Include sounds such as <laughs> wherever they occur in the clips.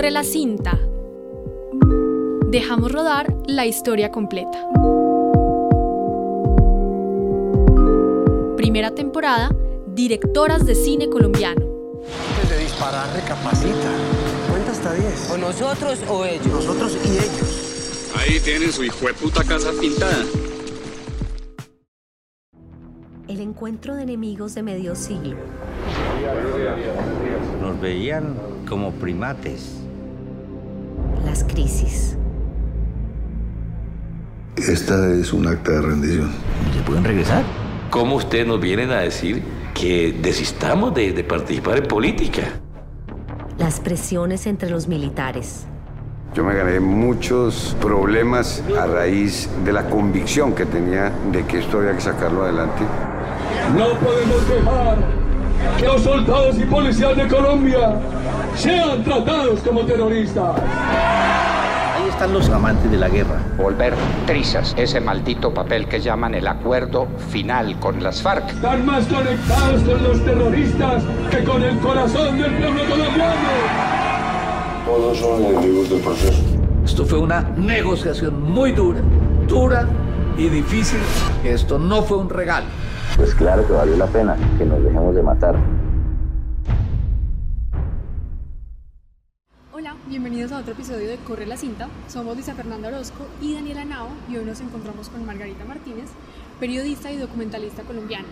Corre la cinta. Dejamos rodar la historia completa. Primera temporada, directoras de cine colombiano. Antes de disparar, recapacita. Cuenta hasta 10. ¿O nosotros o ellos? Nosotros y ellos. Ahí tienen su hijo de puta casa pintada. El encuentro de enemigos de medio siglo. Nos veían como primates. Las crisis. Esta es un acta de rendición. ¿Se pueden regresar? ¿Cómo ustedes nos vienen a decir que desistamos de, de participar en política? Las presiones entre los militares. Yo me gané muchos problemas a raíz de la convicción que tenía de que esto había que sacarlo adelante. No podemos dejar que los soldados y policías de Colombia sean tratados como terroristas. Están los amantes de la guerra. Volver trizas ese maldito papel que llaman el acuerdo final con las FARC. Están más conectados con los terroristas que con el corazón del pueblo colombiano. Todos son enemigos del proceso. Esto fue una negociación muy dura, dura y difícil. Esto no fue un regalo. Pues claro que valió la pena que nos dejemos de matar. Bienvenidos a otro episodio de Corre la cinta. Somos Lisa Fernanda Orozco y Daniela Nao y hoy nos encontramos con Margarita Martínez, periodista y documentalista colombiana.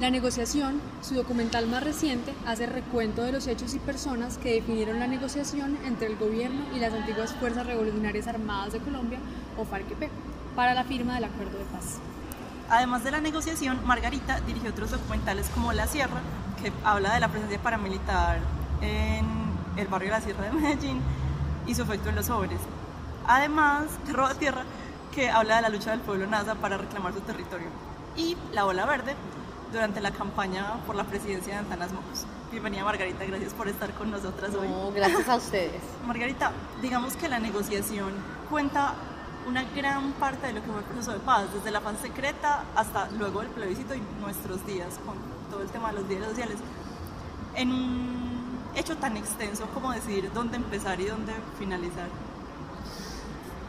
La negociación, su documental más reciente, hace recuento de los hechos y personas que definieron la negociación entre el gobierno y las antiguas Fuerzas Revolucionarias Armadas de Colombia, o FARC-EP, para la firma del acuerdo de paz. Además de la negociación, Margarita dirigió otros documentales como La Sierra, que habla de la presencia paramilitar en el barrio de la Sierra de Medellín y su efecto en los jóvenes. Además, <laughs> de Tierra, que habla de la lucha del pueblo NASA para reclamar su territorio. Y La Ola Verde, durante la campaña por la presidencia de Antanas Mocos. Bienvenida Margarita, gracias por estar con nosotras hoy. No, gracias a ustedes. <laughs> Margarita, digamos que la negociación cuenta una gran parte de lo que fue el proceso de paz, desde la paz secreta hasta luego del plebiscito y nuestros días, con todo el tema de los días sociales. En un hecho tan extenso como decidir dónde empezar y dónde finalizar.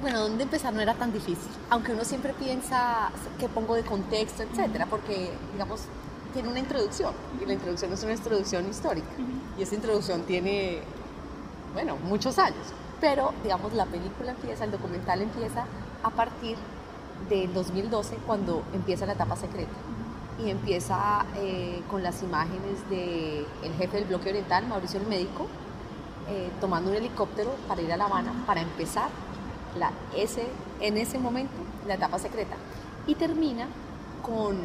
Bueno, dónde empezar no era tan difícil, aunque uno siempre piensa que pongo de contexto, etcétera, porque, digamos, tiene una introducción, y la introducción es una introducción histórica, y esa introducción tiene, bueno, muchos años, pero, digamos, la película empieza, el documental empieza a partir del 2012, cuando empieza la etapa secreta, y empieza eh, con las imágenes del el jefe del bloque oriental, Mauricio el Médico, eh, tomando un helicóptero para ir a La Habana, para empezar la, ese, en ese momento la etapa secreta. Y termina con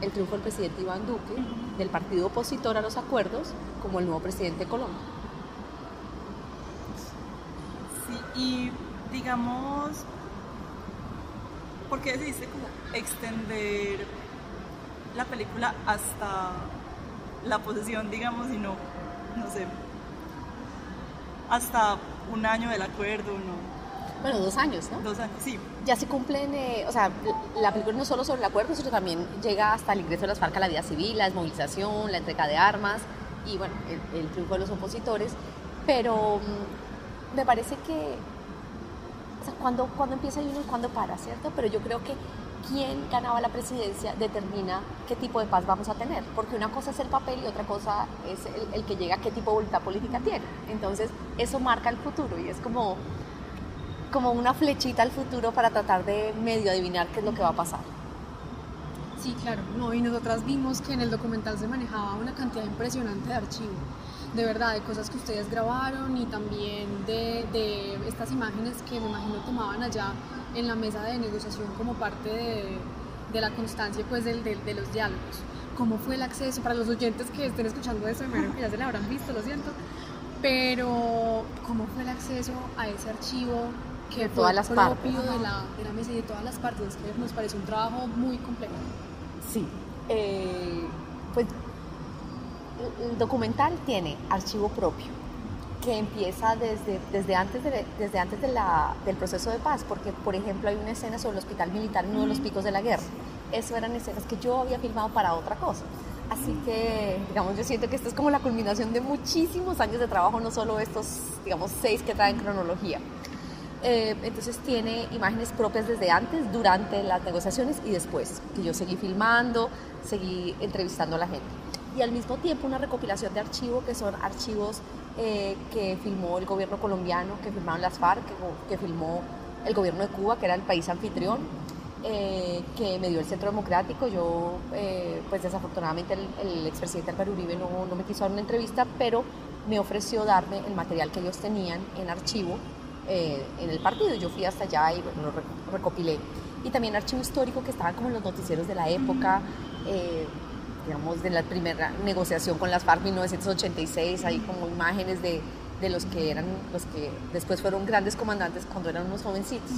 el triunfo del presidente Iván Duque, del partido opositor a los acuerdos, como el nuevo presidente de Colombia. Sí, y digamos, ¿por qué decidiste como extender la película hasta la posesión, digamos, y no, no sé, hasta un año del acuerdo, ¿no? Bueno, dos años, ¿no? Dos años, sí. Ya se cumplen, eh, o sea, la película no solo sobre el acuerdo, sino también llega hasta el ingreso de las FARC a la vida civil, la desmovilización, la entrega de armas y, bueno, el, el triunfo de los opositores. Pero mmm, me parece que, o sea, cuando, cuando empieza y uno cuando para, ¿cierto? Pero yo creo que quien ganaba la presidencia determina qué tipo de paz vamos a tener, porque una cosa es el papel y otra cosa es el, que llega, qué tipo de voluntad política tiene. Entonces, eso marca el futuro y es como como una flechita al futuro para tratar de medio adivinar qué es lo que va a pasar. Sí, claro, no, y nosotras vimos que en el documental se manejaba una cantidad impresionante de archivo, de verdad, de cosas que ustedes grabaron y también de, de estas imágenes que me imagino tomaban allá en la mesa de negociación como parte de, de la constancia pues de, de, los diálogos. ¿Cómo fue el acceso para los oyentes que estén escuchando eso? Me que ya se lo habrán visto, lo siento. Pero, ¿cómo fue el acceso a ese archivo? que de todas las propio partes. De, la, de la mesa y de todas las partes, que nos parece un trabajo muy complejo. Sí, eh, pues el documental tiene archivo propio que empieza desde, desde antes, de, desde antes de la, del proceso de paz, porque por ejemplo hay una escena sobre el hospital militar en uno de los picos de la guerra. Eso eran escenas que yo había filmado para otra cosa. Así que, digamos, yo siento que esto es como la culminación de muchísimos años de trabajo, no solo estos, digamos, seis que traen cronología. Eh, entonces tiene imágenes propias desde antes, durante las negociaciones y después, que yo seguí filmando, seguí entrevistando a la gente. Y al mismo tiempo una recopilación de archivos que son archivos eh, que filmó el gobierno colombiano, que filmaron las FARC, que, filmó el gobierno de Cuba, que era el país anfitrión, eh, que me dio el Centro Democrático. Yo, pues desafortunadamente el, el expresidente Álvaro Uribe no, no me quiso dar una entrevista, pero me ofreció darme el material que ellos tenían en archivo eh, en el partido. Yo fui hasta allá y bueno, lo recopilé. Y también archivo histórico que estaban como en los noticieros de la época, eh, digamos, de la primera negociación con las FARC 1986, hay como imágenes de, de, los que eran, los que después fueron grandes comandantes cuando eran unos jovencitos.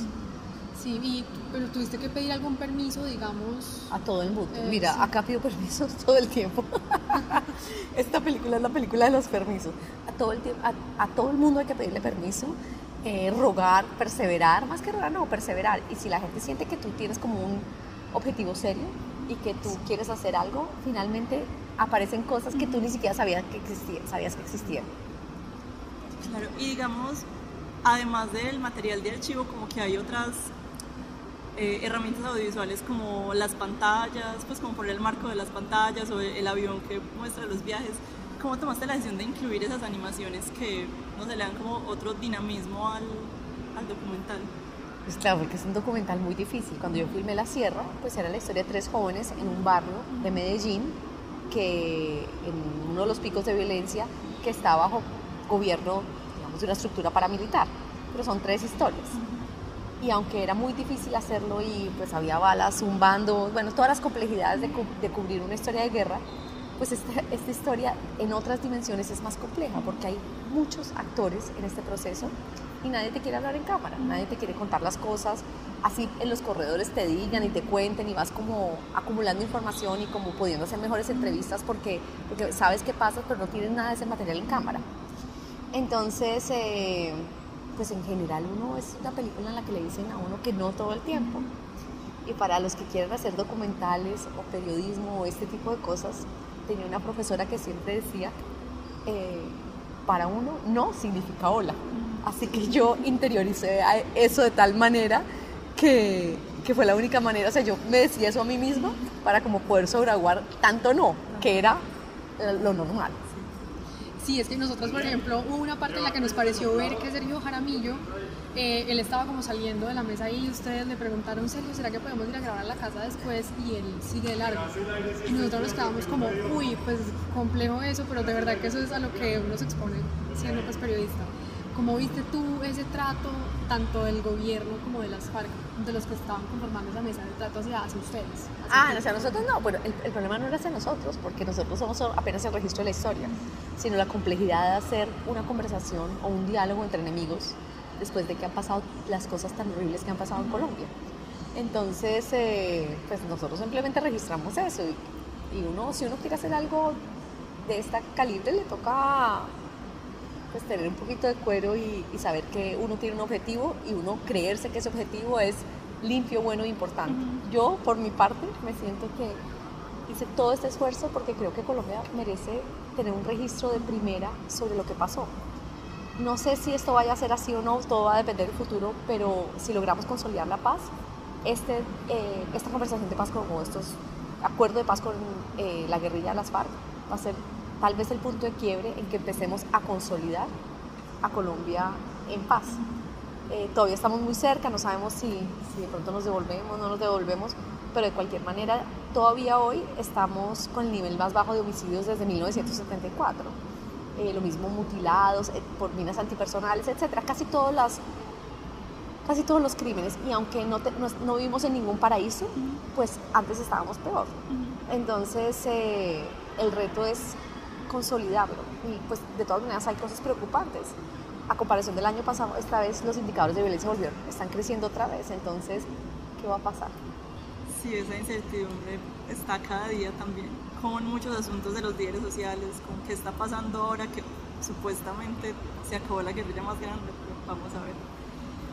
Sí, y, pero tuviste que pedir algún permiso, digamos. A todo el mundo. Eh, Mira, sí. acá pido permisos todo el tiempo. <laughs> Esta película es la película de los permisos. A todo el, tiempo, a, a todo el mundo hay que pedirle permiso eh, rogar, perseverar, más que rogar, no, perseverar. Y si la gente siente que tú tienes como un objetivo serio y que tú quieres hacer algo, finalmente aparecen cosas que tú ni siquiera sabías que existían. Sabías que existían. Claro, y digamos, además del material de archivo, como que hay otras eh, herramientas audiovisuales como las pantallas, pues como poner el marco de las pantallas o el avión que muestra los viajes. ¿Cómo tomaste la decisión de incluir esas animaciones que no se le dan como otro dinamismo al, al documental? Pues claro, porque es un documental muy difícil. Cuando yo filmé La Sierra, pues era la historia de tres jóvenes en un barrio de Medellín, que en uno de los picos de violencia, que está bajo gobierno, digamos, de una estructura paramilitar. Pero son tres historias. Y aunque era muy difícil hacerlo y pues había balas zumbando, bueno, todas las complejidades de, de cubrir una historia de guerra, pues esta, esta, historia en otras dimensiones es más compleja porque hay muchos actores en este proceso y nadie te quiere hablar en cámara, nadie te quiere contar las cosas, así en los corredores te digan y te cuenten y vas como acumulando información y como pudiendo hacer mejores entrevistas porque, sabes qué pasa pero no tienes nada de ese material en cámara. Entonces, eh, pues en general uno es una película en la que le dicen a uno que no todo el tiempo. Y para los que quieren hacer documentales o periodismo o este tipo de cosas, tenía una profesora que siempre decía, eh, para uno no significa hola. Así que yo interioricé eso de tal manera que, que, fue la única manera, o sea, yo me decía eso a mí misma para como poder sobreaguar tanto no, que era lo normal. Sí, es que nosotros, por ejemplo, hubo una parte en la que nos pareció ver que Sergio Jaramillo, eh, él estaba como saliendo de la mesa y ustedes le preguntaron, Sergio, ¿será que podemos ir a grabar a la casa después? Y él sigue de largo. Y nosotros nos quedamos como, uy, pues complejo eso, pero de verdad que eso es a lo que uno se expone siendo pues periodista. ¿Cómo viste tú ese trato, tanto del gobierno como de las FARC, de los que estaban conformando esa mesa de trato hacia, hacia ustedes? Hacia ah, hacia nosotros no, bueno, el, el, problema no era hacia nosotros, porque nosotros somos apenas el registro de la historia, sino la complejidad de hacer una conversación o un diálogo entre enemigos después de que han pasado las cosas tan horribles que han pasado en Colombia. Entonces, eh, pues nosotros simplemente registramos eso y, y uno, si uno quiere hacer algo de esta calibre, le toca tener un poquito de cuero y, y, saber que uno tiene un objetivo y uno creerse que ese objetivo es limpio, bueno e importante. Uh -huh. Yo, por mi parte, me siento que hice todo este esfuerzo porque creo que Colombia merece tener un registro de primera sobre lo que pasó. No sé si esto vaya a ser así o no, todo va a depender del futuro, pero si logramos consolidar la paz, este, eh, esta conversación de paz, como estos acuerdos de paz con eh, la guerrilla de las FARC, va a ser tal vez el punto de quiebre en que empecemos a consolidar a Colombia en paz. Eh, todavía estamos muy cerca, no sabemos si, si de pronto nos devolvemos, no nos devolvemos, pero de cualquier manera, todavía hoy estamos con el nivel más bajo de homicidios desde 1974. Eh, lo mismo mutilados eh, por minas antipersonales, etcétera. Casi todas las casi todos los crímenes y aunque no, te, no, no vivimos en ningún paraíso, pues antes estábamos peor. Entonces eh, el reto es consolidarlo. Y pues de todas maneras hay cosas preocupantes. A comparación del año pasado, esta vez los indicadores de violencia volvieron, están creciendo otra vez. Entonces, ¿qué va a pasar? Sí, esa incertidumbre está cada día también, con muchos asuntos de los diarios sociales, con qué está pasando ahora que supuestamente se acabó la guerrilla más grande, pero vamos a ver.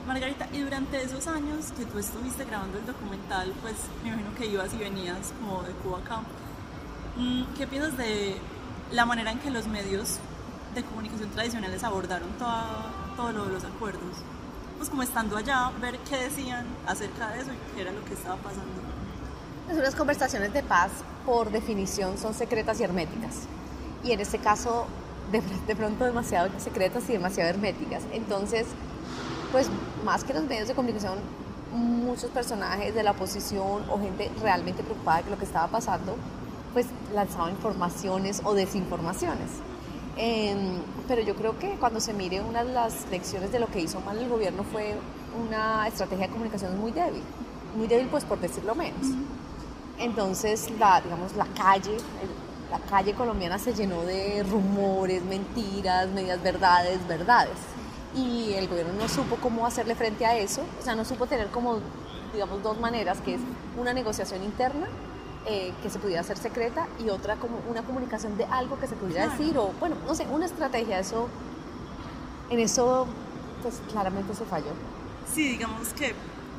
Margarita, y durante esos años que tú estuviste grabando el documental, pues me imagino que ibas y venías como de Cuba acá Mm, ¿Qué piensas de la manera en que los medios de comunicación tradicionales abordaron toda- todo lo de los acuerdos? Pues como estando allá, ver qué decían acerca de eso y qué era lo que estaba pasando. Pues unas conversaciones de paz, por definición, son secretas y herméticas. Y en este caso, de, de pronto, demasiado secretas y demasiado herméticas. Entonces, pues más que los medios de comunicación, muchos personajes de la oposición o gente realmente preocupada de lo que estaba pasando, pues lanzaban informaciones o desinformaciones. Em, pero yo creo que cuando se mire una de las lecciones de lo que hizo mal el gobierno fue una estrategia de comunicación muy débil, muy débil pues por decirlo menos. Entonces, la, digamos, la calle, la calle colombiana se llenó de rumores, mentiras, medias verdades, verdades. Y el gobierno no supo cómo hacerle frente a eso, o sea, no supo tener como, digamos, dos maneras, que es una negociación interna eh, que se pudiera hacer secreta y otra como una comunicación de algo que se pudiera Claro. decir o, bueno, no sé, una estrategia, eso, en eso, pues claramente se falló. Sí, digamos que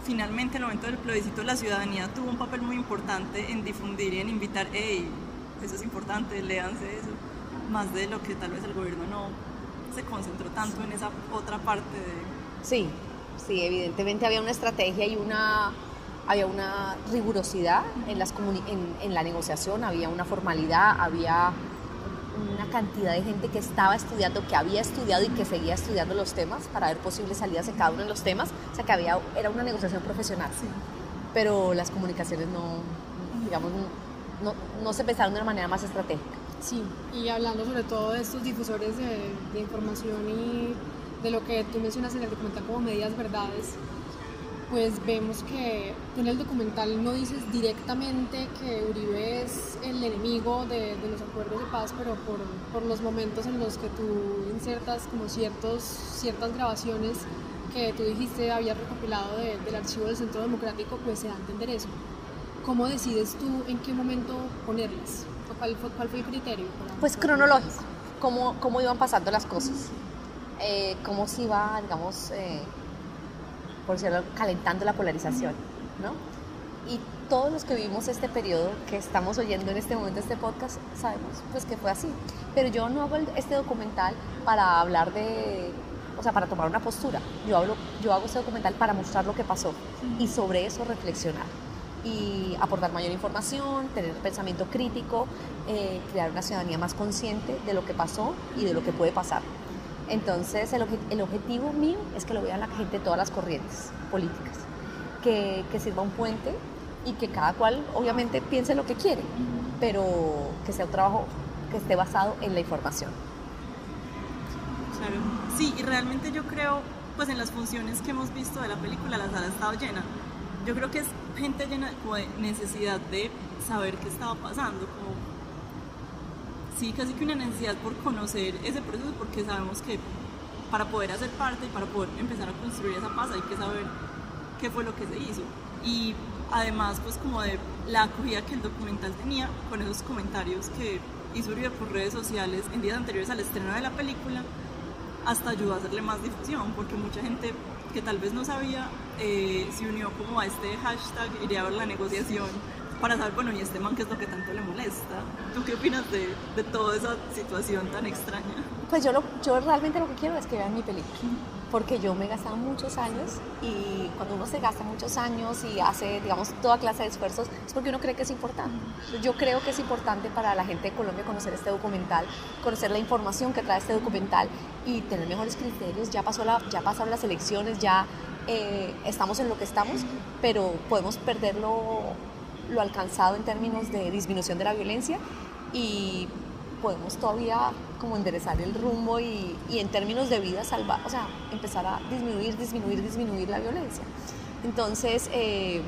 finalmente en el momento del plebiscito la ciudadanía tuvo un papel muy importante en difundir y en invitar, hey, eso es importante, léanse eso, más de lo que tal vez el gobierno no se concentró tanto en esa otra parte de... Sí, sí, evidentemente había una estrategia y una, había una rigurosidad en, las en, en la negociación, había una formalidad, había una cantidad de gente que estaba estudiando, que había estudiado y que seguía estudiando los temas para ver posibles salidas en cada uno de los temas, o sea que había, era una negociación profesional, pero las comunicaciones no, digamos, no, no se pensaron de una manera más estratégica. Sí, y hablando sobre todo de estos difusores de, de información y de lo que tú mencionas en el documental como medias verdades, pues vemos que tú en el documental no dices directamente que Uribe es el enemigo de, de los acuerdos de paz, pero por, por los momentos en los que tú insertas como ciertos, ciertas grabaciones que tú dijiste habías recopilado de- del archivo del Centro Democrático, pues se da a entender eso. ¿Cómo decides tú en qué momento ponerlas? ¿O ¿Cuál fue, cuál fue el criterio? Pues cronológico, cómo, cómo iban pasando las cosas, eh, cómo se iba, digamos, eh, por decirlo, calentando la polarización, ¿no? Y todos los que vivimos este periodo, que estamos oyendo en este momento este podcast, sabemos pues que fue así. Pero yo no hago este documental para hablar de, o sea, para tomar una postura. Yo, hablo, yo hago este documental para mostrar lo que pasó y sobre eso reflexionar y aportar mayor información, tener pensamiento crítico, eh, crear una ciudadanía más consciente de lo que pasó y de lo que puede pasar. Entonces, el, el objetivo mío es que lo vean la gente de todas las corrientes políticas, que, que sirva un puente y que cada cual obviamente piense lo que quiere, pero que sea un trabajo que esté basado en la información. Claro. Sí, y realmente yo creo, pues en las funciones que hemos visto de la película, la sala ha estado llena. Yo creo que es gente llena de necesidad de saber qué estaba pasando, sí, casi que una necesidad por conocer ese proceso, porque sabemos que para poder hacer parte y para poder empezar a construir esa paz hay que saber qué fue lo que se hizo. Y además, pues como de la acogida que el documental tenía con esos comentarios que hizo Uribe por redes sociales en días anteriores al estreno de la película, hasta ayudó a hacerle más difusión, porque mucha gente que tal vez no sabía eh, se unió como a este hashtag, iría a ver la negociación, para saber, bueno, y este man, ¿qué es lo que tanto le molesta? ¿Tú qué opinas de, de toda esa situación tan extraña? Pues yo, lo, yo realmente lo que quiero es que vean mi película, porque yo me he gastado muchos años y cuando uno se gasta muchos años y hace, digamos, toda clase de esfuerzos, es porque uno cree que es importante. Yo creo que es importante para la gente de Colombia conocer este documental, conocer la información que trae este documental y tener mejores criterios. Ya, pasó la, ya pasaron las elecciones, ya eh, estamos en lo que estamos, pero podemos perderlo lo alcanzado en términos de disminución de la violencia y podemos todavía como enderezar el rumbo y, y en términos de vida salvar, o sea, empezar a disminuir, disminuir, disminuir la violencia. Entonces, eh,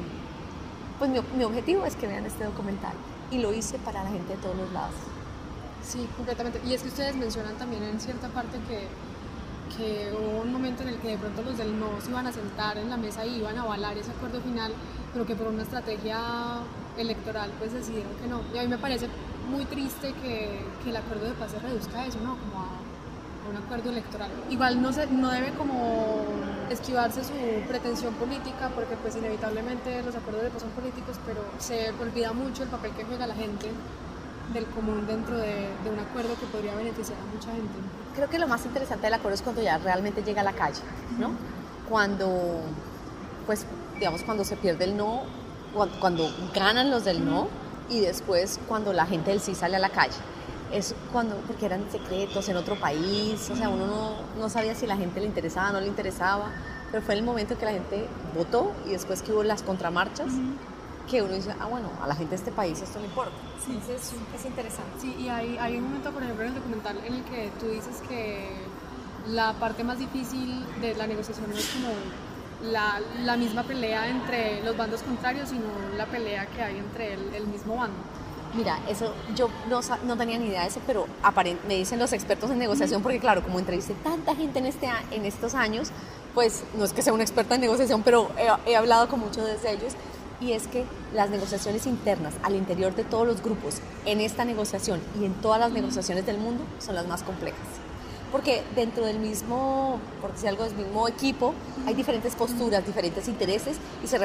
pues mi, mi objetivo es que vean este documental y lo hice para la gente de todos los lados. Sí, completamente. Y es que ustedes mencionan también en cierta parte que, que momento en el que de pronto los del no se iban a sentar en la mesa y iban a avalar ese acuerdo final, pero que por una estrategia electoral pues decidieron que no. Y a mí me parece muy triste que, que el acuerdo de paz se reduzca a eso, ¿no? Como a, a un acuerdo electoral. Igual no, se, no debe como esquivarse su pretensión política, porque pues inevitablemente los acuerdos de paz son políticos, pero se olvida mucho el papel que juega la gente del común dentro de, de un acuerdo que podría beneficiar a mucha gente? Creo que lo más interesante del acuerdo es cuando ya realmente llega a la calle, ¿no? Cuando, pues, digamos, cuando se pierde el no, cuando, cuando ganan los del no y después cuando la gente del sí sale a la calle. Es cuando, porque eran secretos en otro país, o sea, uno no, no sabía si la gente le interesaba, no le interesaba, pero fue el momento que la gente votó y después que hubo las contramarchas, que uno dice, ah, bueno, a la gente de este país esto le importa. Sí, Entonces es interesante. Sí, y hay, hay un momento, por ejemplo, en el documental en el que tú dices que la parte más difícil de la negociación no es como la, la misma pelea entre los bandos contrarios, sino la pelea que hay entre el, el mismo bando. Mira, eso yo no, no tenía ni idea de eso, pero me dicen los expertos en negociación, porque claro, como entrevisté tanta gente en, este, en estos años, pues no es que sea una experta en negociación, pero he, he hablado con muchos de ellos, y es que las negociaciones internas al interior de todos los grupos, en esta negociación y en todas las negociaciones del mundo, son las más complejas. Porque dentro del mismo, por decir algo, del mismo equipo, hay diferentes posturas, diferentes intereses y se,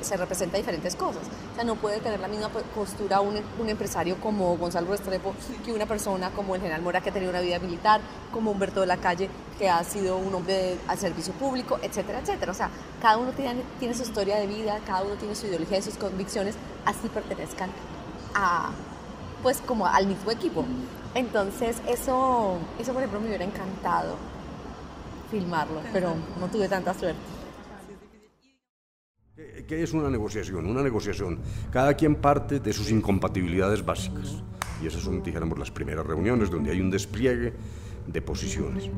se representa diferentes cosas. O sea, no puede tener la misma po- postura un, empresario como Gonzalo Restrepo que una persona como el general Mora que ha tenido una vida militar, como Humberto de la Calle que ha sido un hombre al servicio público, etcétera, etcétera. O sea, cada uno tiene, tiene su historia de vida, cada uno tiene su ideología y sus convicciones, así pertenezcan a, pues como al mismo equipo. Entonces, eso, eso por ejemplo me hubiera encantado filmarlo, pero no tuve tanta suerte. ¿Qué- ¿Qué es una negociación? Una negociación. Cada quien parte de sus incompatibilidades básicas. Y esas son, dijéramos, las primeras reuniones donde hay un despliegue de posiciones.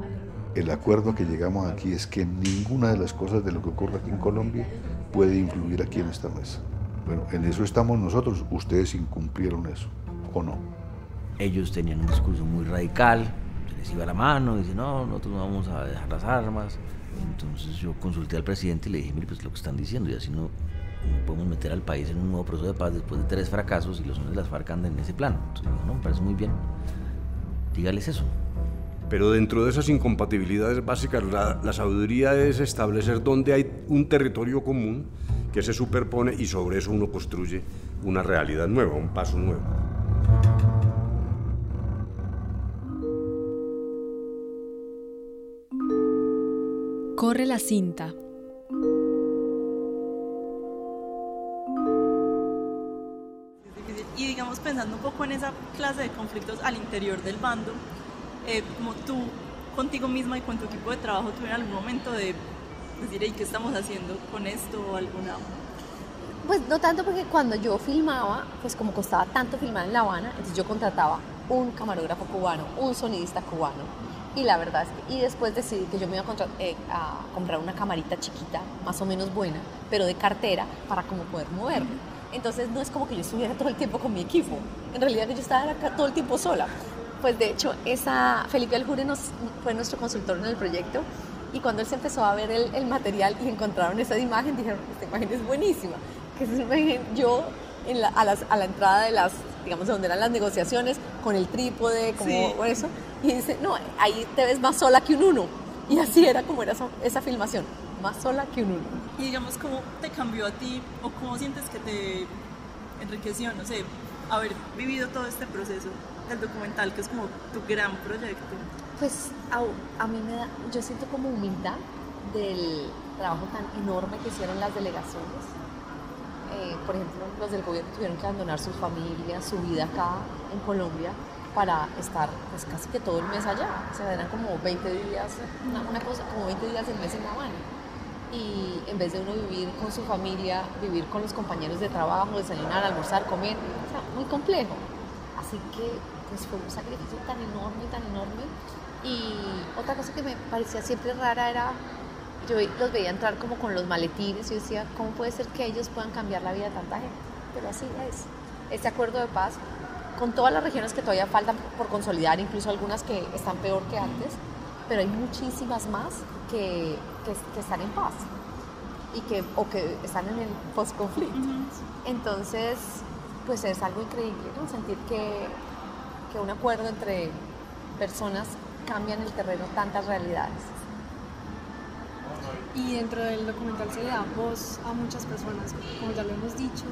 El acuerdo que llegamos aquí es que ninguna de las cosas de lo que ocurre aquí en Colombia puede influir aquí en esta mesa. Bueno, en eso estamos nosotros. Ustedes incumplieron eso, ¿o no? Ellos tenían un discurso muy radical, se les iba la mano, dicen, no, nosotros no vamos a dejar las armas. Entonces yo consulté al presidente y le dije, mire, pues lo que están diciendo, y así no, no podemos meter al país en un nuevo proceso de paz después de tres fracasos y los hombres las FARC andan en ese plan. Entonces dijo, no, me parece muy bien, dígales eso. Pero dentro de esas incompatibilidades básicas, la, la sabiduría es establecer dónde hay un territorio común que se superpone y sobre eso uno construye una realidad nueva, un paso nuevo. Corre la cinta. Y digamos, pensando un poco en esa clase de conflictos al interior del bando, eh, como tú contigo misma y con tu equipo de trabajo tuvieron algún momento de decir, "Ey, ¿qué estamos haciendo con esto? o alguna... Pues no tanto porque cuando yo filmaba, pues como costaba tanto filmar en La Habana, entonces yo contrataba un camarógrafo cubano, un sonidista cubano. Y la verdad es que, y después decidí que yo me iba a, contra- eh, a comprar una camarita chiquita, más o menos buena, pero de cartera, para como poder moverme. Entonces no es como que yo estuviera <laughs> todo el tiempo con mi equipo. En realidad yo estaba acá todo el tiempo sola. Pues de hecho, esa, Felipe Aljure nos, fue nuestro consultor en el proyecto y cuando él se empezó a ver el, el material y encontraron esa imagen, dijeron, esta imagen es buenísima. Que es una imagen, yo en la- a, las- a la entrada de las, digamos, de donde eran las negociaciones, con el trípode, como Sí. eso, y dice, no, ahí te ves más sola que un uno. Y así era como era esa, esa filmación, más sola que un uno. Y digamos, ¿cómo te cambió a ti o cómo sientes que te enriqueció, no sé, haber vivido todo este proceso del documental, que es como tu gran proyecto? Pues a, a mí me da, yo siento como humildad del trabajo tan enorme que hicieron las delegaciones. Eh, por ejemplo, los del gobierno tuvieron que abandonar sus familias, su vida acá en Colombia para estar pues casi que todo el mes allá. O sea, eran como 20 días, una, una cosa, como 20 días del mes en La Habana. Y en vez de uno vivir con su familia, vivir con los compañeros de trabajo, desayunar, almorzar, comer, o sea, muy complejo. Así que pues fue un sacrificio tan enorme, tan enorme. Y otra cosa que me parecía siempre rara era, yo los veía entrar como con los maletines y yo decía, ¿cómo puede ser que ellos puedan cambiar la vida de tanta gente? Pero así es. Este acuerdo de paz, con todas las regiones que todavía faltan por consolidar, incluso algunas que están peor que antes, pero hay muchísimas más que, que, que están en paz y que, o que están en el post-conflicto. Entonces, pues es algo increíble, ¿no? Sentir que, que un acuerdo entre personas cambia en el terreno tantas realidades. Y dentro del documental se le da voz a muchas personas, como ya lo hemos dicho.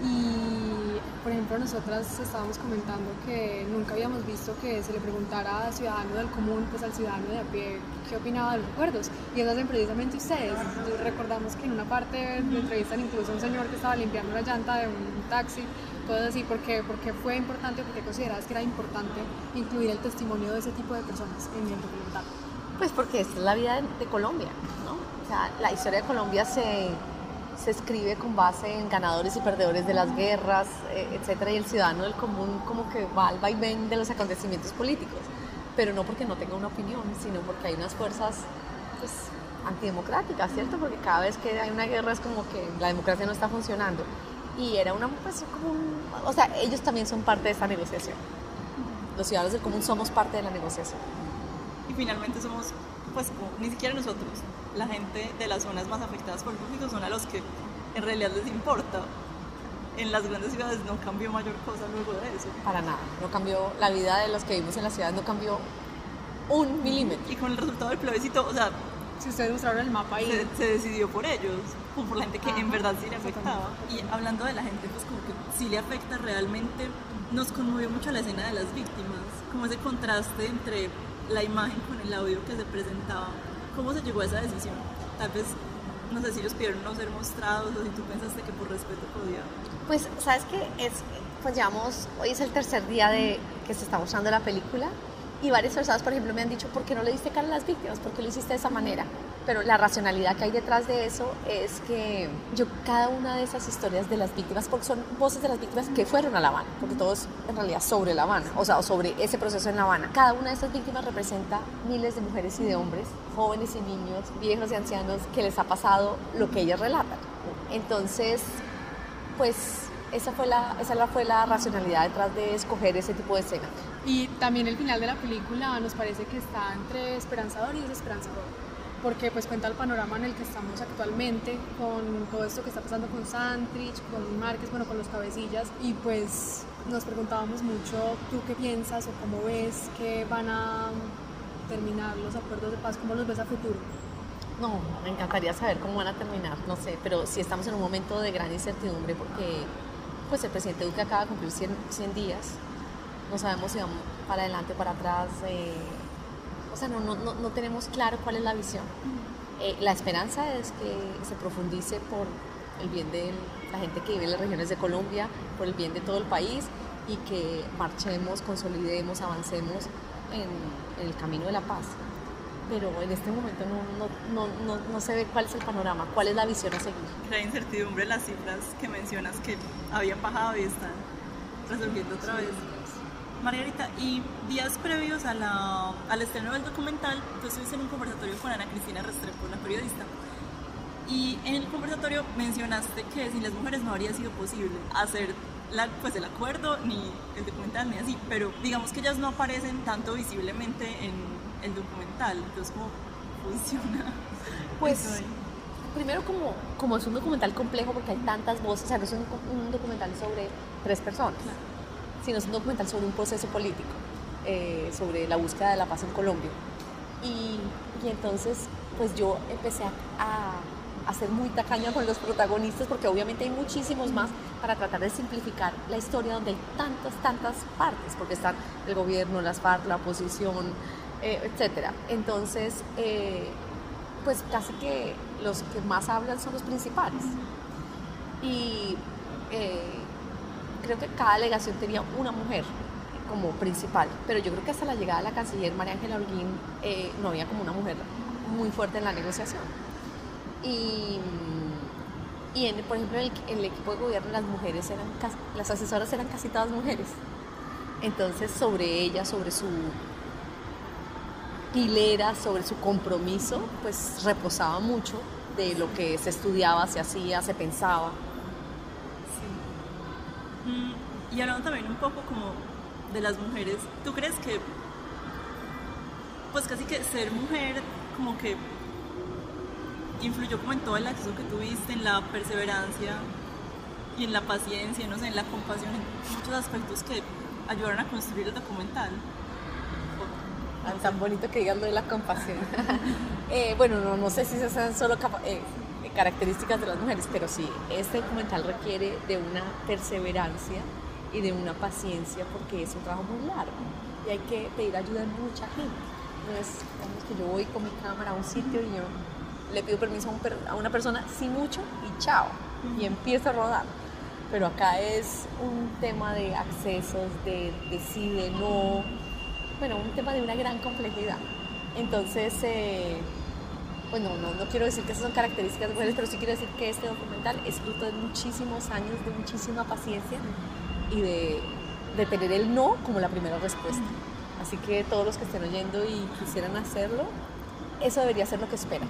Y, por ejemplo, nosotras estábamos comentando que nunca habíamos visto que se le preguntara a ciudadano del común, pues al ciudadano de a pie, qué opinaba de los recuerdos. Y eso hacen precisamente ustedes. Recordamos que en una parte entrevistan incluso a un señor que estaba limpiando la llanta de un taxi. Cosas así, ¿por qué? Porque fue importante, porque considerabas que era importante incluir el testimonio de ese tipo de personas en el documental. Pues porque esta es la vida de, de Colombia, ¿no? O sea, la historia de Colombia se, se escribe con base en ganadores y perdedores de las guerras, eh, etcétera, y el ciudadano del común como que va al vaivén de los acontecimientos políticos, pero no porque no tenga una opinión, sino porque hay unas fuerzas pues, antidemocráticas, ¿cierto? Porque cada vez que hay una guerra es como que la democracia no está funcionando. Y era una, pues, como un, o sea, ellos también son parte de esta negociación. Los ciudadanos del común somos parte de la negociación. Y finalmente somos, pues, como, ni siquiera nosotros, la gente de las zonas más afectadas por el conflicto son a los que en realidad les importa. En las grandes ciudades no cambió mayor cosa luego de eso. Para nada, no cambió la vida de los que vivimos en la ciudad, no cambió un milímetro. Y con el resultado del plebiscito, o sea, si ustedes mostraron el mapa ahí. Se, se, decidió por ellos, como por la gente que Ajá, en verdad sí le afectaba. Y hablando de la gente, pues como que sí le afecta realmente, nos conmovió mucho la escena de las víctimas, como ese contraste entre la imagen con el audio que se presentaba. ¿Cómo se llegó a esa decisión? Tal vez, no sé si ellos pidieron no ser mostrados o si tú pensaste que por respeto podía. Pues, ¿sabes qué? Es, pues llevamos, hoy es el tercer día de que se está mostrando la película y varias personas, por ejemplo, me han dicho, ¿por qué no le diste cara a las víctimas? ¿Por qué lo hiciste de esa manera? Pero la racionalidad que hay detrás de eso es que yo cada una de esas historias de las víctimas, porque son voces de las víctimas que fueron a La Habana, porque todo es en realidad sobre La Habana, o sea, sobre ese proceso en La Habana. Cada una de esas víctimas representa miles de mujeres y de hombres, jóvenes y niños, viejos y ancianos, que les ha pasado lo que ellas relatan. Entonces, pues esa fue la, esa fue la racionalidad detrás de escoger ese tipo de escena. Y también el final de la película nos parece que está entre esperanzador y desesperanzador, porque pues cuenta el panorama en el que estamos actualmente, con todo esto que está pasando con Santrich, con Márquez, bueno, con los cabecillas, y pues nos preguntábamos mucho, ¿tú qué piensas o cómo ves que van a terminar los acuerdos de paz? ¿Cómo los ves a futuro? No, me encantaría saber cómo van a terminar, no sé, pero sí estamos en un momento de gran incertidumbre porque pues el presidente Duque acaba de cumplir 100, 100 días, no sabemos si vamos para adelante, para atrás, eh, o sea, no, no, no, tenemos claro cuál es la visión. Eh, la esperanza es que se profundice por el bien de la gente que vive en las regiones de Colombia, por el bien de todo el país y que marchemos, consolidemos, avancemos en, en el camino de la paz pero en este momento no, no, no, no, se ve cuál es el panorama, cuál es la visión a seguir. La incertidumbre, las cifras que mencionas que habían bajado y están resurgiendo otra vez. Margarita, y días previos a la, al estreno del documental, tú estuviste en un conversatorio con Ana Cristina Restrepo, la periodista, y en el conversatorio mencionaste que sin las mujeres no habría sido posible hacer la, pues el acuerdo, ni el documental, ni así, pero digamos que ellas no aparecen tanto visiblemente en el documental. Entonces, ¿cómo funciona? Pues, primero como, como es un documental complejo porque hay tantas voces, o sea, no es un, un documental sobre tres personas, claro. Sino es un documental sobre un proceso político, eh, sobre la búsqueda de la paz en Colombia. Y, entonces, pues yo empecé a, a, ser muy tacaña con los protagonistas porque obviamente hay muchísimos más para tratar de simplificar la historia donde hay tantas, tantas partes, porque están el gobierno, las FARC, la oposición, eh, etcétera. Entonces, eh, pues casi que los que más hablan son los principales. Y eh, creo que cada delegación tenía una mujer como principal, pero yo creo que hasta la llegada de la canciller María Ángela Holguín no había como una mujer muy fuerte en la negociación. Y, y en, por ejemplo, en el, equipo de gobierno las mujeres eran, las asesoras eran casi todas mujeres. Entonces, sobre ella, sobre su hilera sobre su compromiso, pues reposaba mucho de lo que se estudiaba, se hacía, se pensaba. Y hablando también un poco como de las mujeres, ¿tú crees que, pues casi que ser mujer como que influyó como en todo el acceso que tuviste, en la perseverancia y en la paciencia, no sé, en la compasión, en muchos aspectos que ayudaron a construir el documental? tan bonito que digan lo de la compasión. <laughs> eh, bueno, no, no sé si se hacen solo eh, características de las mujeres, pero sí, este documental requiere de una perseverancia y de una paciencia porque es un trabajo muy largo y hay que pedir ayuda de mucha gente. No es que yo voy con mi cámara a un sitio y yo le pido permiso a, un per- a una persona, sí mucho, y chao, y empiezo a rodar. Pero acá es un tema de accesos, de, de sí, de no, bueno, un tema de una gran complejidad. Entonces, eh, bueno, no, no quiero decir que esas son características de mujeres, pero sí quiero decir que este documental es fruto de muchísimos años, de muchísima paciencia y de, de tener el no como la primera respuesta. Así que todos los que estén oyendo y quisieran hacerlo, eso debería ser lo que esperan.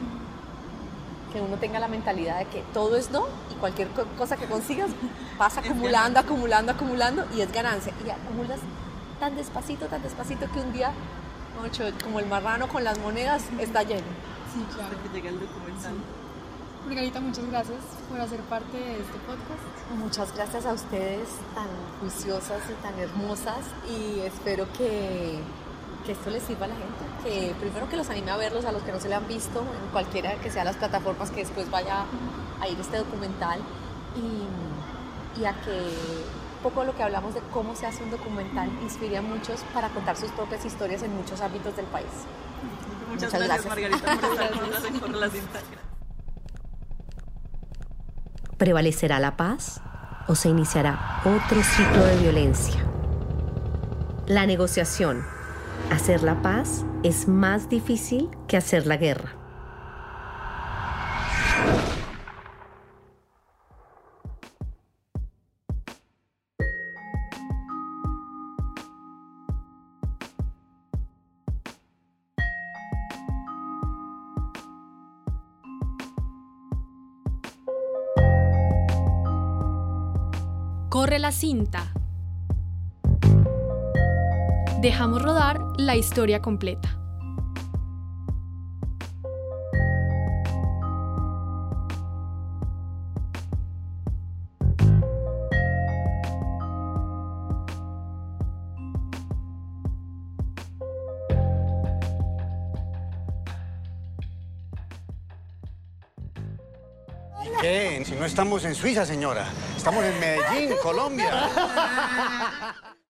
Que uno tenga la mentalidad de que todo es no y cualquier co- cosa que consigas vas <laughs> acumulando, acumulando, acumulando y es ganancia. Y acumulas tan despacito, tan despacito que un día, como el marrano con las monedas, está lleno. Sí, claro. que llega el documental. Margarita, muchas gracias por hacer parte de este podcast. Muchas gracias a ustedes tan juiciosas y tan hermosas y espero que, que esto les sirva a la gente. Que primero que los anime a verlos, a los que no se le han visto, en cualquiera que sean las plataformas que después vaya a ir este documental y, y a que un poco lo que hablamos de cómo se hace un documental inspire a muchos para contar sus propias historias en muchos ámbitos del país. Muchas, gracias, Margarita, por estar con <laughs> nosotros en Corre la Cinta. ¿Prevalecerá la paz o se iniciará otro ciclo de violencia? La negociación. Hacer la paz es más difícil que hacer la guerra. Corre la cinta. Dejamos rodar la historia completa. ¿Qué? Si no estamos en Suiza, señora. Estamos en Medellín, Colombia. <laughs>